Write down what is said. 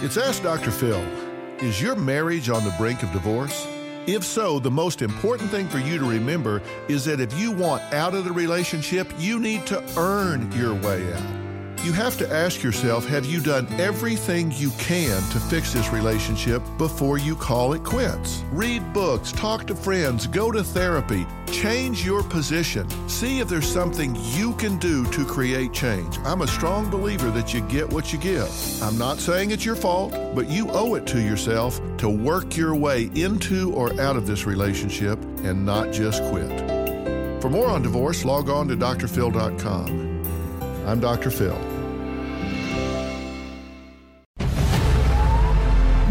It's Ask Dr. Phil. Is your marriage on the brink of divorce? If so, the most important thing for you to remember is that if you want out of the relationship, you need to earn your way out. You have to ask yourself have you done everything you can to fix this relationship before you call it quits? Read books, talk to friends, go to therapy, change your position. See if there's something you can do to create change. I'm a strong believer that you get what you give. I'm not saying it's your fault, but you owe it to yourself to work your way into or out of this relationship and not just quit. For more on divorce, log on to drphil.com. I'm Dr. Phil.